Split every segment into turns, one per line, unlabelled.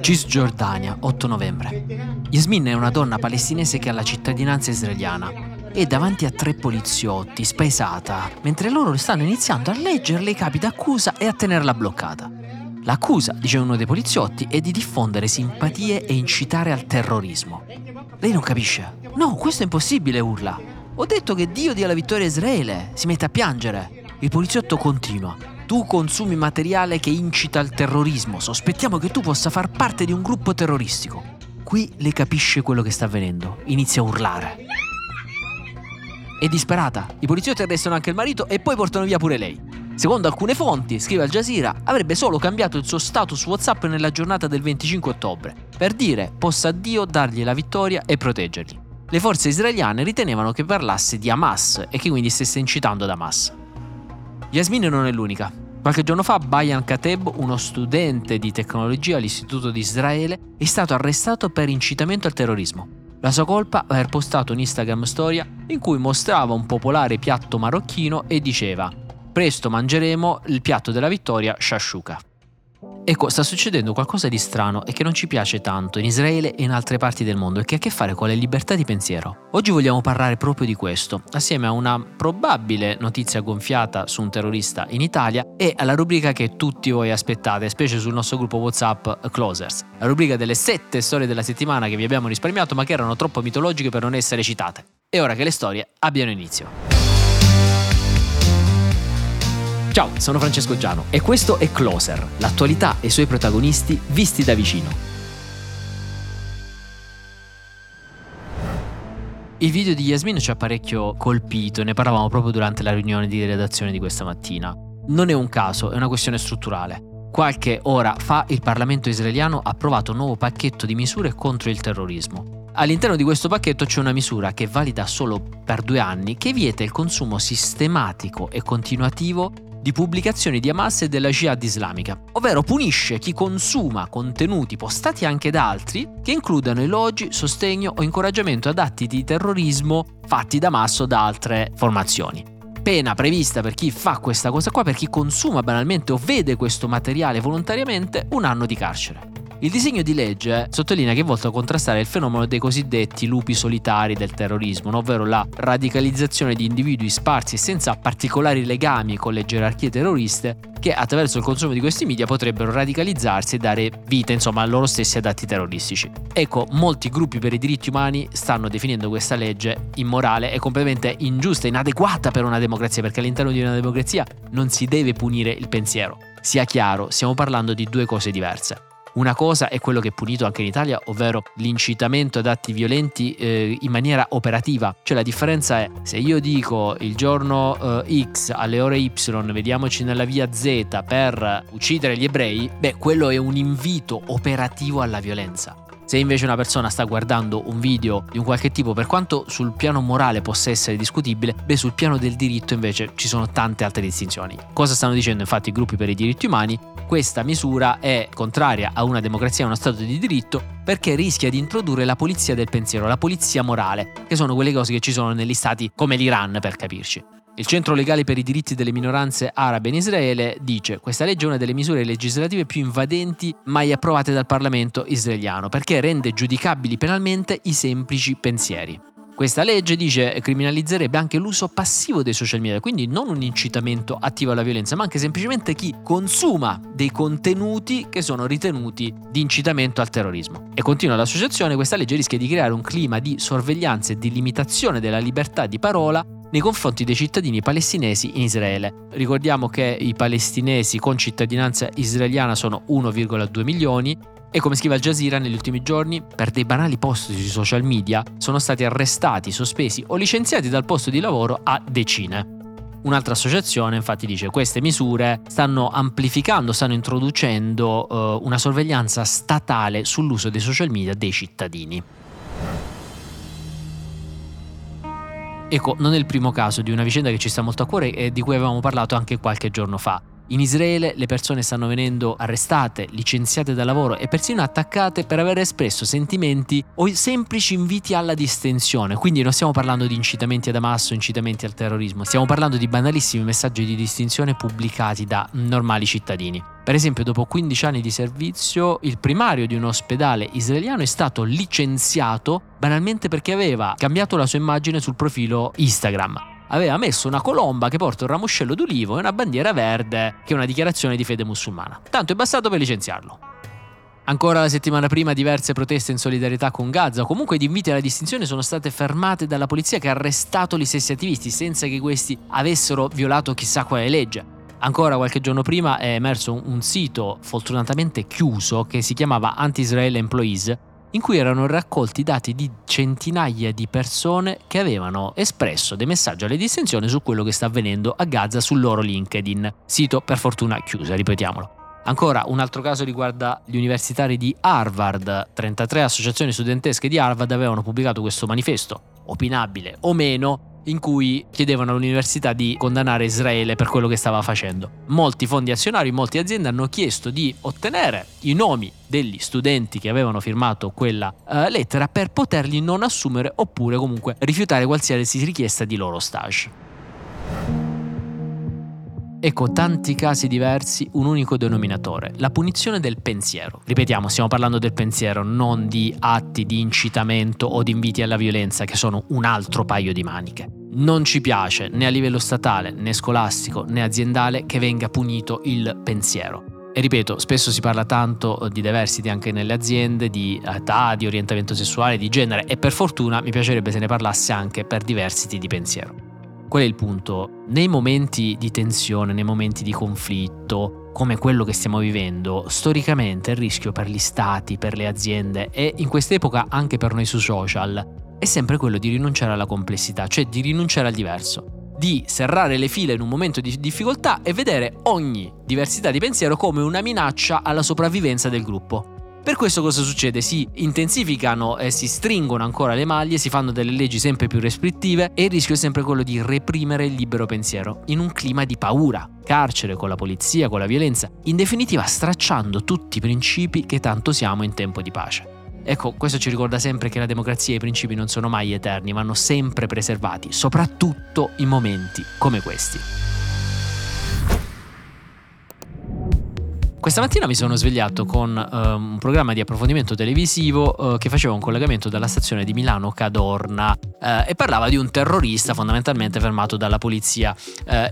Cisgiordania, 8 novembre. Yasmin è una donna palestinese che ha la cittadinanza israeliana e davanti a tre poliziotti, spaesata, mentre loro stanno iniziando a leggerle i capi d'accusa e a tenerla bloccata. L'accusa, dice uno dei poliziotti, è di diffondere simpatie e incitare al terrorismo. Lei non capisce. No, questo è impossibile, urla. Ho detto che Dio dia la vittoria a Israele. Si mette a piangere. Il poliziotto continua. Tu consumi materiale che incita al terrorismo. Sospettiamo che tu possa far parte di un gruppo terroristico. Qui lei capisce quello che sta avvenendo. Inizia a urlare. È disperata. I poliziotti arrestano anche il marito e poi portano via pure lei. Secondo alcune fonti, scrive Al Jazeera, avrebbe solo cambiato il suo status WhatsApp nella giornata del 25 ottobre, per dire possa Dio dargli la vittoria e proteggerli. Le forze israeliane ritenevano che parlasse di Hamas e che quindi stesse incitando ad Hamas. Yasmin non è l'unica. Qualche giorno fa Bayan Kateb, uno studente di tecnologia all'Istituto di Israele, è stato arrestato per incitamento al terrorismo. La sua colpa è aver postato un'Instagram storia in cui mostrava un popolare piatto marocchino e diceva Presto mangeremo il piatto della vittoria shashuka. Ecco, sta succedendo qualcosa di strano e che non ci piace tanto in Israele e in altre parti del mondo e che ha a che fare con la libertà di pensiero. Oggi vogliamo parlare proprio di questo, assieme a una probabile notizia gonfiata su un terrorista in Italia e alla rubrica che tutti voi aspettate, specie sul nostro gruppo WhatsApp Closers. La rubrica delle sette storie della settimana che vi abbiamo risparmiato ma che erano troppo mitologiche per non essere citate. È ora che le storie abbiano inizio. Ciao, sono Francesco Giano e questo è Closer, l'attualità e i suoi protagonisti visti da vicino. Il video di Yasmin ci ha parecchio colpito, ne parlavamo proprio durante la riunione di redazione di questa mattina. Non è un caso, è una questione strutturale. Qualche ora fa il Parlamento israeliano ha approvato un nuovo pacchetto di misure contro il terrorismo. All'interno di questo pacchetto c'è una misura che è valida solo per due anni che vieta il consumo sistematico e continuativo di pubblicazioni di Hamas e della Jihad islamica, ovvero punisce chi consuma contenuti postati anche da altri che includano elogi, sostegno o incoraggiamento ad atti di terrorismo fatti da Hamas o da altre formazioni. Pena prevista per chi fa questa cosa qua, per chi consuma banalmente o vede questo materiale volontariamente, un anno di carcere. Il disegno di legge sottolinea che è volto a contrastare il fenomeno dei cosiddetti lupi solitari del terrorismo, ovvero la radicalizzazione di individui sparsi senza particolari legami con le gerarchie terroriste che attraverso il consumo di questi media potrebbero radicalizzarsi e dare vita insomma a loro stessi ad atti terroristici. Ecco, molti gruppi per i diritti umani stanno definendo questa legge immorale e completamente ingiusta, inadeguata per una democrazia, perché all'interno di una democrazia non si deve punire il pensiero. Sia chiaro, stiamo parlando di due cose diverse. Una cosa è quello che è punito anche in Italia, ovvero l'incitamento ad atti violenti eh, in maniera operativa. Cioè la differenza è se io dico il giorno eh, X alle ore Y vediamoci nella via Z per uccidere gli ebrei, beh quello è un invito operativo alla violenza. Se invece una persona sta guardando un video di un qualche tipo, per quanto sul piano morale possa essere discutibile, beh, sul piano del diritto invece ci sono tante altre distinzioni. Cosa stanno dicendo infatti i gruppi per i diritti umani? Questa misura è contraria a una democrazia e a uno Stato di diritto perché rischia di introdurre la polizia del pensiero, la polizia morale, che sono quelle cose che ci sono negli stati come l'Iran per capirci. Il Centro Legale per i diritti delle minoranze arabe in Israele dice questa legge è una delle misure legislative più invadenti mai approvate dal Parlamento israeliano perché rende giudicabili penalmente i semplici pensieri. Questa legge dice criminalizzerebbe anche l'uso passivo dei social media, quindi non un incitamento attivo alla violenza, ma anche semplicemente chi consuma dei contenuti che sono ritenuti di incitamento al terrorismo. E continua l'associazione, questa legge rischia di creare un clima di sorveglianza e di limitazione della libertà di parola nei confronti dei cittadini palestinesi in Israele. Ricordiamo che i palestinesi con cittadinanza israeliana sono 1,2 milioni e come scrive Al Jazeera negli ultimi giorni, per dei banali post sui social media sono stati arrestati, sospesi o licenziati dal posto di lavoro a decine. Un'altra associazione infatti dice che queste misure stanno amplificando, stanno introducendo uh, una sorveglianza statale sull'uso dei social media dei cittadini. Ecco, non è il primo caso di una vicenda che ci sta molto a cuore e di cui avevamo parlato anche qualche giorno fa. In Israele le persone stanno venendo arrestate, licenziate dal lavoro e persino attaccate per aver espresso sentimenti o semplici inviti alla distensione. Quindi non stiamo parlando di incitamenti ad Hamas o incitamenti al terrorismo, stiamo parlando di banalissimi messaggi di distinzione pubblicati da normali cittadini. Per esempio, dopo 15 anni di servizio, il primario di un ospedale israeliano è stato licenziato banalmente perché aveva cambiato la sua immagine sul profilo Instagram aveva messo una colomba che porta un ramoscello d'ulivo e una bandiera verde, che è una dichiarazione di fede musulmana. Tanto è bastato per licenziarlo. Ancora la settimana prima diverse proteste in solidarietà con Gaza o comunque gli inviti alla distinzione sono state fermate dalla polizia che ha arrestato gli stessi attivisti senza che questi avessero violato chissà quale legge. Ancora qualche giorno prima è emerso un sito fortunatamente chiuso che si chiamava Anti-Israel Employees in cui erano raccolti dati di centinaia di persone che avevano espresso dei messaggi alle distinzioni su quello che sta avvenendo a Gaza sul loro LinkedIn, sito per fortuna chiuso, ripetiamolo. Ancora un altro caso riguarda gli universitari di Harvard. 33 associazioni studentesche di Harvard avevano pubblicato questo manifesto, opinabile o meno, in cui chiedevano all'università di condannare Israele per quello che stava facendo. Molti fondi azionari, molte aziende hanno chiesto di ottenere i nomi degli studenti che avevano firmato quella uh, lettera per poterli non assumere oppure comunque rifiutare qualsiasi richiesta di loro stage. Ecco tanti casi diversi, un unico denominatore, la punizione del pensiero. Ripetiamo, stiamo parlando del pensiero, non di atti di incitamento o di inviti alla violenza che sono un altro paio di maniche. Non ci piace né a livello statale, né scolastico, né aziendale che venga punito il pensiero. E ripeto, spesso si parla tanto di diversity anche nelle aziende, di età, di orientamento sessuale, di genere e per fortuna mi piacerebbe se ne parlasse anche per diversity di pensiero. Qual è il punto? Nei momenti di tensione, nei momenti di conflitto, come quello che stiamo vivendo, storicamente il rischio per gli stati, per le aziende e in quest'epoca anche per noi su social è sempre quello di rinunciare alla complessità, cioè di rinunciare al diverso, di serrare le file in un momento di difficoltà e vedere ogni diversità di pensiero come una minaccia alla sopravvivenza del gruppo. Per questo cosa succede? Si intensificano e si stringono ancora le maglie, si fanno delle leggi sempre più restrittive e il rischio è sempre quello di reprimere il libero pensiero in un clima di paura, carcere con la polizia, con la violenza, in definitiva stracciando tutti i principi che tanto siamo in tempo di pace. Ecco, questo ci ricorda sempre che la democrazia e i principi non sono mai eterni, vanno sempre preservati, soprattutto in momenti come questi. Questa mattina mi sono svegliato con uh, un programma di approfondimento televisivo uh, che faceva un collegamento dalla stazione di Milano Cadorna uh, e parlava di un terrorista fondamentalmente fermato dalla polizia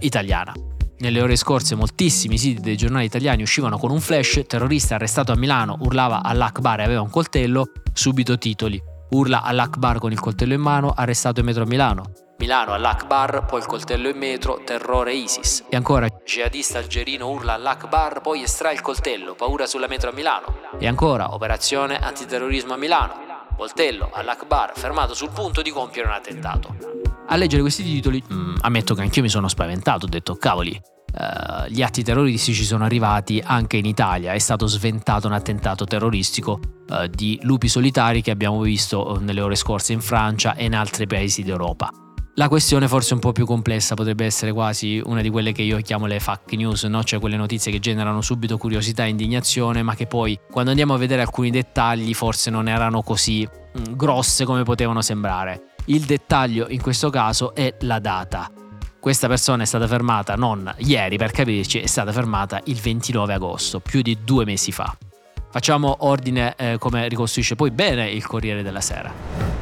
italiana. Nelle ore scorse moltissimi siti dei giornali italiani uscivano con un flash, terrorista arrestato a Milano, urlava all'Akbar e aveva un coltello, subito titoli. Urla all'Akbar con il coltello in mano, arrestato in metro a Milano. Milano all'Akbar, poi il coltello in metro, terrore ISIS. E ancora, jihadista algerino urla all'Akbar, poi estrae il coltello, paura sulla metro a Milano. E ancora, operazione antiterrorismo a Milano. Coltello all'Akbar, fermato sul punto di compiere un attentato. A leggere questi titoli, mm, ammetto che anch'io mi sono spaventato, ho detto, cavoli, Uh, gli atti terroristici sono arrivati anche in Italia. È stato sventato un attentato terroristico uh, di lupi solitari che abbiamo visto uh, nelle ore scorse in Francia e in altri paesi d'Europa. La questione forse un po' più complessa potrebbe essere quasi una di quelle che io chiamo le fake news, no? cioè quelle notizie che generano subito curiosità e indignazione, ma che poi quando andiamo a vedere alcuni dettagli forse non erano così mm, grosse come potevano sembrare. Il dettaglio in questo caso è la data. Questa persona è stata fermata non ieri per capirci, è stata fermata il 29 agosto, più di due mesi fa. Facciamo ordine eh, come ricostruisce poi bene il Corriere della Sera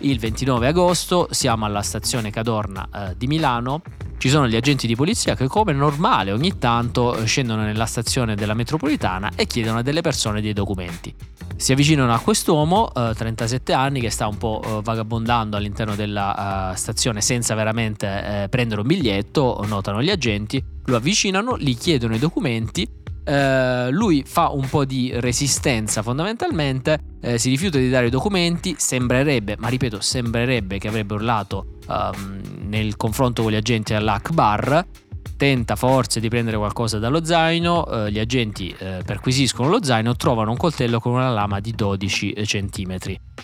il 29 agosto, siamo alla stazione Cadorna eh, di Milano. Ci sono gli agenti di polizia che come normale ogni tanto eh, scendono nella stazione della metropolitana e chiedono a delle persone dei documenti. Si avvicinano a quest'uomo, eh, 37 anni, che sta un po' eh, vagabondando all'interno della uh, stazione senza veramente eh, prendere un biglietto, notano gli agenti, lo avvicinano, gli chiedono i documenti eh, lui fa un po' di resistenza fondamentalmente, eh, si rifiuta di dare i documenti, sembrerebbe, ma ripeto, sembrerebbe che avrebbe urlato um, nel confronto con gli agenti all'Akbar. Tenta forse di prendere qualcosa dallo zaino, eh, gli agenti eh, perquisiscono lo zaino, trovano un coltello con una lama di 12 cm.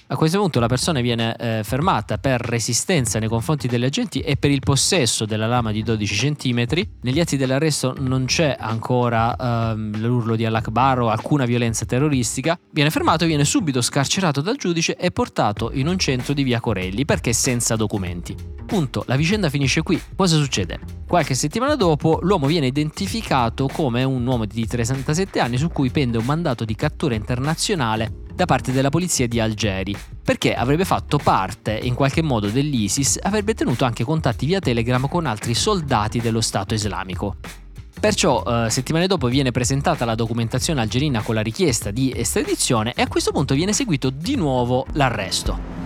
A questo punto la persona viene eh, fermata per resistenza nei confronti degli agenti e per il possesso della lama di 12 cm. Negli atti dell'arresto non c'è ancora ehm, l'urlo di Allah-Akbar o alcuna violenza terroristica. Viene fermato, viene subito scarcerato dal giudice e portato in un centro di via Corelli perché senza documenti. Punto, la vicenda finisce qui. Cosa succede? Qualche settimana dopo l'uomo viene identificato come un uomo di 37 anni su cui pende un mandato di cattura internazionale da parte della polizia di Algeri, perché avrebbe fatto parte in qualche modo dell'ISIS e avrebbe tenuto anche contatti via Telegram con altri soldati dello Stato islamico. Perciò eh, settimane dopo viene presentata la documentazione algerina con la richiesta di estradizione e a questo punto viene eseguito di nuovo l'arresto.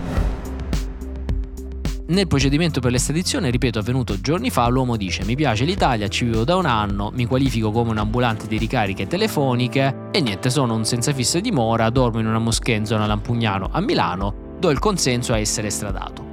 Nel procedimento per l'estradizione, ripeto, avvenuto giorni fa, l'uomo dice mi piace l'Italia, ci vivo da un anno, mi qualifico come un ambulante di ricariche telefoniche e niente, sono un senza fissa dimora, dormo in una moschea in zona Lampugnano a Milano, do il consenso a essere estradato.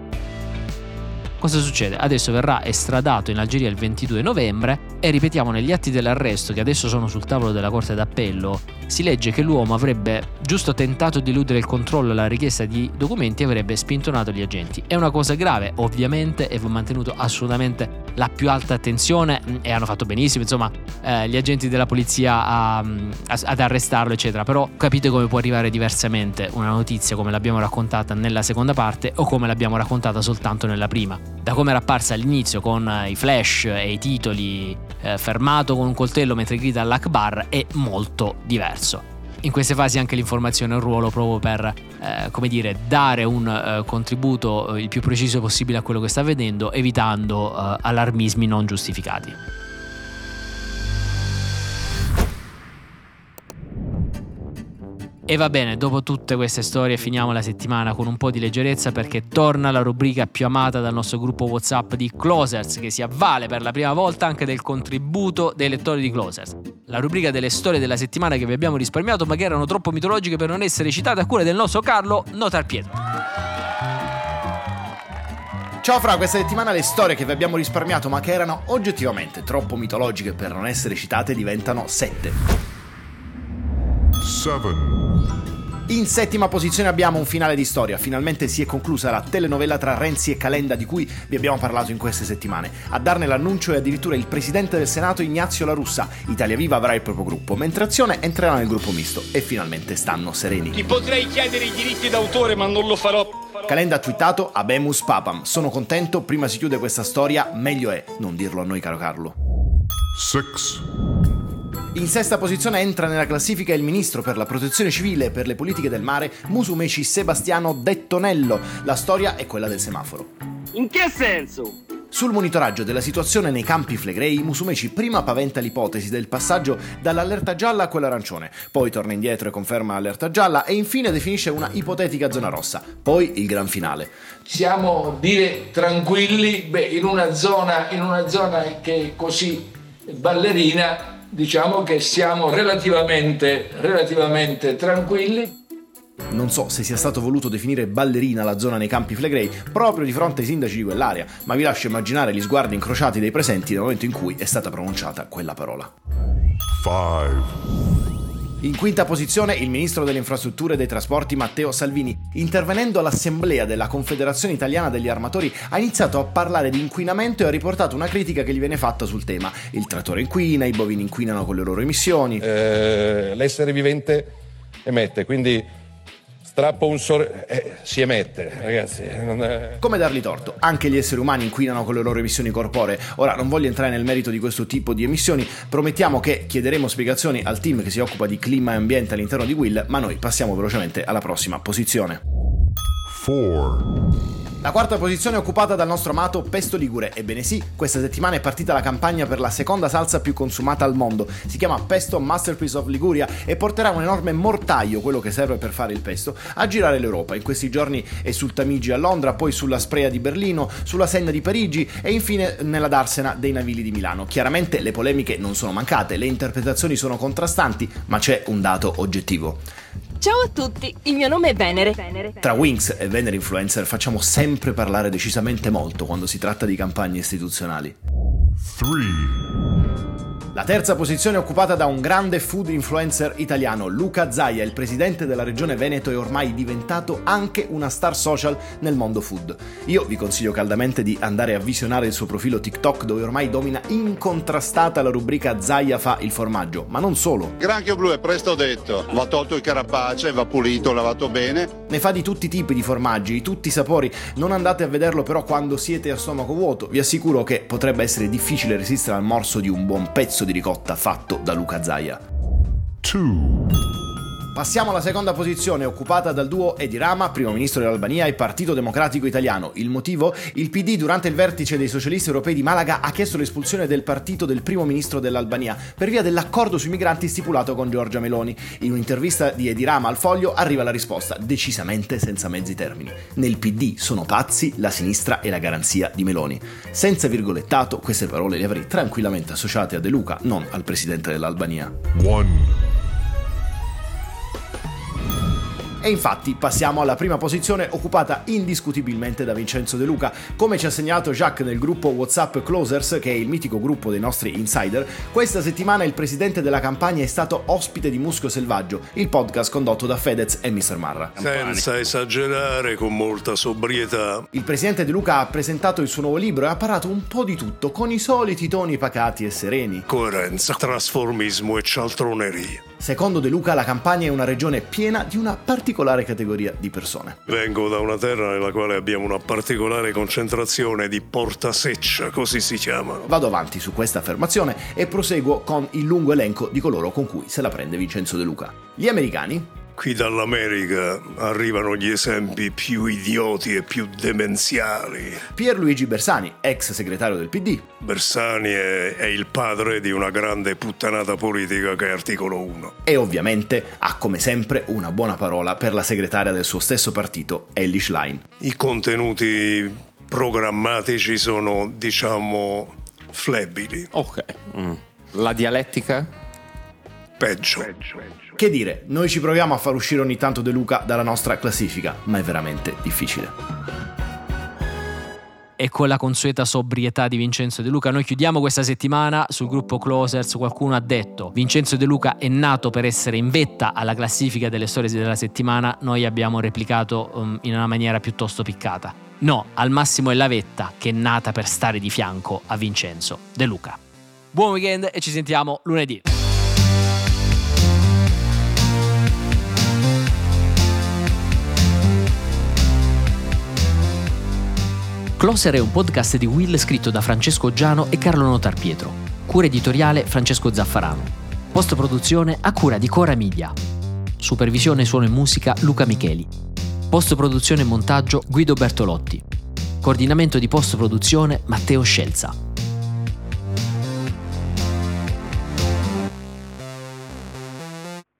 Cosa succede? Adesso verrà estradato in Algeria il 22 novembre e ripetiamo negli atti dell'arresto che adesso sono sul tavolo della Corte d'Appello, si legge che l'uomo avrebbe giusto tentato di eludere il controllo alla richiesta di documenti e avrebbe spintonato gli agenti. È una cosa grave, ovviamente, e va mantenuto assolutamente la più alta attenzione mm, e hanno fatto benissimo, insomma, eh, gli agenti della polizia a, mm, a, ad arrestarlo, eccetera. Però capite come può arrivare diversamente una notizia come l'abbiamo raccontata nella seconda parte o come l'abbiamo raccontata soltanto nella prima da come era apparsa all'inizio con eh, i flash e i titoli eh, fermato con un coltello mentre grida all'Akbar è molto diverso. In queste fasi anche l'informazione ha un ruolo proprio per, eh, come dire, dare un eh, contributo eh, il più preciso possibile a quello che sta avvenendo, evitando eh, allarmismi non giustificati. E va bene, dopo tutte queste storie finiamo la settimana con un po' di leggerezza perché torna la rubrica più amata dal nostro gruppo WhatsApp di Closers che si avvale per la prima volta anche del contributo dei lettori di Closers. La rubrica delle storie della settimana che vi abbiamo risparmiato ma che erano troppo mitologiche per non essere citate a cura del nostro Carlo Notar Pietro.
Ciao Fra, questa settimana le storie che vi abbiamo risparmiato ma che erano oggettivamente troppo mitologiche per non essere citate diventano sette. 7 in settima posizione abbiamo un finale di storia, finalmente si è conclusa la telenovela tra Renzi e Calenda di cui vi abbiamo parlato in queste settimane. A darne l'annuncio è addirittura il presidente del Senato Ignazio La Russa. Italia Viva avrà il proprio gruppo, mentre Azione entrerà nel gruppo misto e finalmente stanno sereni.
Ti potrei chiedere i diritti d'autore ma non lo farò.
Calenda ha twittato Abemus Papam. Sono contento, prima si chiude questa storia, meglio è non dirlo a noi caro Carlo. 6 in sesta posizione entra nella classifica il ministro per la protezione civile e per le politiche del mare, Musumeci Sebastiano Dettonello. La storia è quella del semaforo.
In che senso?
Sul monitoraggio della situazione nei campi flegrei, Musumeci prima paventa l'ipotesi del passaggio dall'allerta gialla a quella arancione, poi torna indietro e conferma l'allerta gialla e infine definisce una ipotetica zona rossa. Poi il gran finale.
Siamo dire tranquilli beh, in, una zona, in una zona che è così ballerina diciamo che siamo relativamente, relativamente tranquilli.
Non so se sia stato voluto definire ballerina la zona nei campi Flegrei proprio di fronte ai sindaci di quell'area, ma vi lascio immaginare gli sguardi incrociati dei presenti nel momento in cui è stata pronunciata quella parola. 5 in quinta posizione il ministro delle infrastrutture e dei trasporti Matteo Salvini, intervenendo all'assemblea della Confederazione Italiana degli Armatori, ha iniziato a parlare di inquinamento e ha riportato una critica che gli viene fatta sul tema. Il trattore inquina, i bovini inquinano con le loro emissioni.
Eh, l'essere vivente emette, quindi strappo un sorriso, eh, si emette, ragazzi. È...
Come dargli torto? Anche gli esseri umani inquinano con le loro emissioni corporee. Ora, non voglio entrare nel merito di questo tipo di emissioni, promettiamo che chiederemo spiegazioni al team che si occupa di clima e ambiente all'interno di Will, ma noi passiamo velocemente alla prossima posizione. 4 la quarta posizione è occupata dal nostro amato Pesto Ligure. Ebbene sì, questa settimana è partita la campagna per la seconda salsa più consumata al mondo. Si chiama Pesto Masterpiece of Liguria e porterà un enorme mortaio, quello che serve per fare il pesto, a girare l'Europa. In questi giorni è sul Tamigi a Londra, poi sulla Sprea di Berlino, sulla Senna di Parigi e infine nella Darsena dei Navili di Milano. Chiaramente le polemiche non sono mancate, le interpretazioni sono contrastanti, ma c'è un dato oggettivo.
Ciao a tutti, il mio nome è Venere.
Tra Wings e Venere Influencer facciamo sempre parlare decisamente molto quando si tratta di campagne istituzionali. La terza posizione è occupata da un grande food influencer italiano, Luca Zaia, il presidente della regione Veneto e ormai diventato anche una star social nel mondo food. Io vi consiglio caldamente di andare a visionare il suo profilo TikTok dove ormai domina incontrastata la rubrica Zaia fa il formaggio, ma non solo.
Granchio blu è presto detto, va tolto il carapace, va pulito, lavato bene.
Ne fa di tutti i tipi di formaggi, di tutti i sapori, non andate a vederlo però quando siete a stomaco vuoto, vi assicuro che potrebbe essere difficile resistere al morso di un buon pezzo di ricotta fatto da Luca Zaia. 2. Passiamo alla seconda posizione, occupata dal duo Edi Rama, primo ministro dell'Albania, e Partito Democratico Italiano. Il motivo? Il PD durante il vertice dei socialisti europei di Malaga ha chiesto l'espulsione del partito del primo ministro dell'Albania per via dell'accordo sui migranti stipulato con Giorgia Meloni. In un'intervista di Edi Rama al Foglio arriva la risposta, decisamente senza mezzi termini. Nel PD sono pazzi, la sinistra e la garanzia di Meloni. Senza virgolettato, queste parole le avrei tranquillamente associate a De Luca, non al presidente dell'Albania. One. E infatti passiamo alla prima posizione occupata indiscutibilmente da Vincenzo De Luca. Come ci ha segnato Jacques nel gruppo WhatsApp Closers, che è il mitico gruppo dei nostri insider, questa settimana il presidente della campagna è stato ospite di Muschio Selvaggio, il podcast condotto da Fedez e Mr. Marra.
Senza esagerare, con molta sobrietà.
Il presidente De Luca ha presentato il suo nuovo libro e ha parlato un po' di tutto, con i soliti toni pacati e sereni.
Coerenza, trasformismo e cialtroneria.
Secondo De Luca la campagna è una regione piena di una particolare categoria di persone.
Vengo da una terra nella quale abbiamo una particolare concentrazione di portaseccia, così si chiamano.
Vado avanti su questa affermazione e proseguo con il lungo elenco di coloro con cui se la prende Vincenzo De Luca. Gli americani,
Qui dall'America arrivano gli esempi più idioti e più demenziali.
Pierluigi Bersani, ex segretario del PD.
Bersani è, è, il padre di una grande puttanata politica che è articolo 1.
E ovviamente ha come sempre una buona parola per la segretaria del suo stesso partito, Ellie Schlein.
I contenuti programmatici sono, diciamo, flebili.
Ok. Mm. La dialettica?
Peggio. Peggio.
Che dire, noi ci proviamo a far uscire ogni tanto De Luca dalla nostra classifica, ma è veramente difficile.
E con la consueta sobrietà di Vincenzo De Luca noi chiudiamo questa settimana sul gruppo Closers. Qualcuno ha detto Vincenzo De Luca è nato per essere in vetta alla classifica delle storie della settimana. Noi abbiamo replicato um, in una maniera piuttosto piccata. No, al massimo è la vetta che è nata per stare di fianco a Vincenzo De Luca. Buon weekend e ci sentiamo lunedì. Closer è un podcast di Will scritto da Francesco Giano e Carlo Notar Pietro. Cura editoriale Francesco Zaffarano. Post produzione a cura di Cora Media. Supervisione suono e musica Luca Micheli. Post produzione e montaggio Guido Bertolotti. Coordinamento di post produzione Matteo Scelza.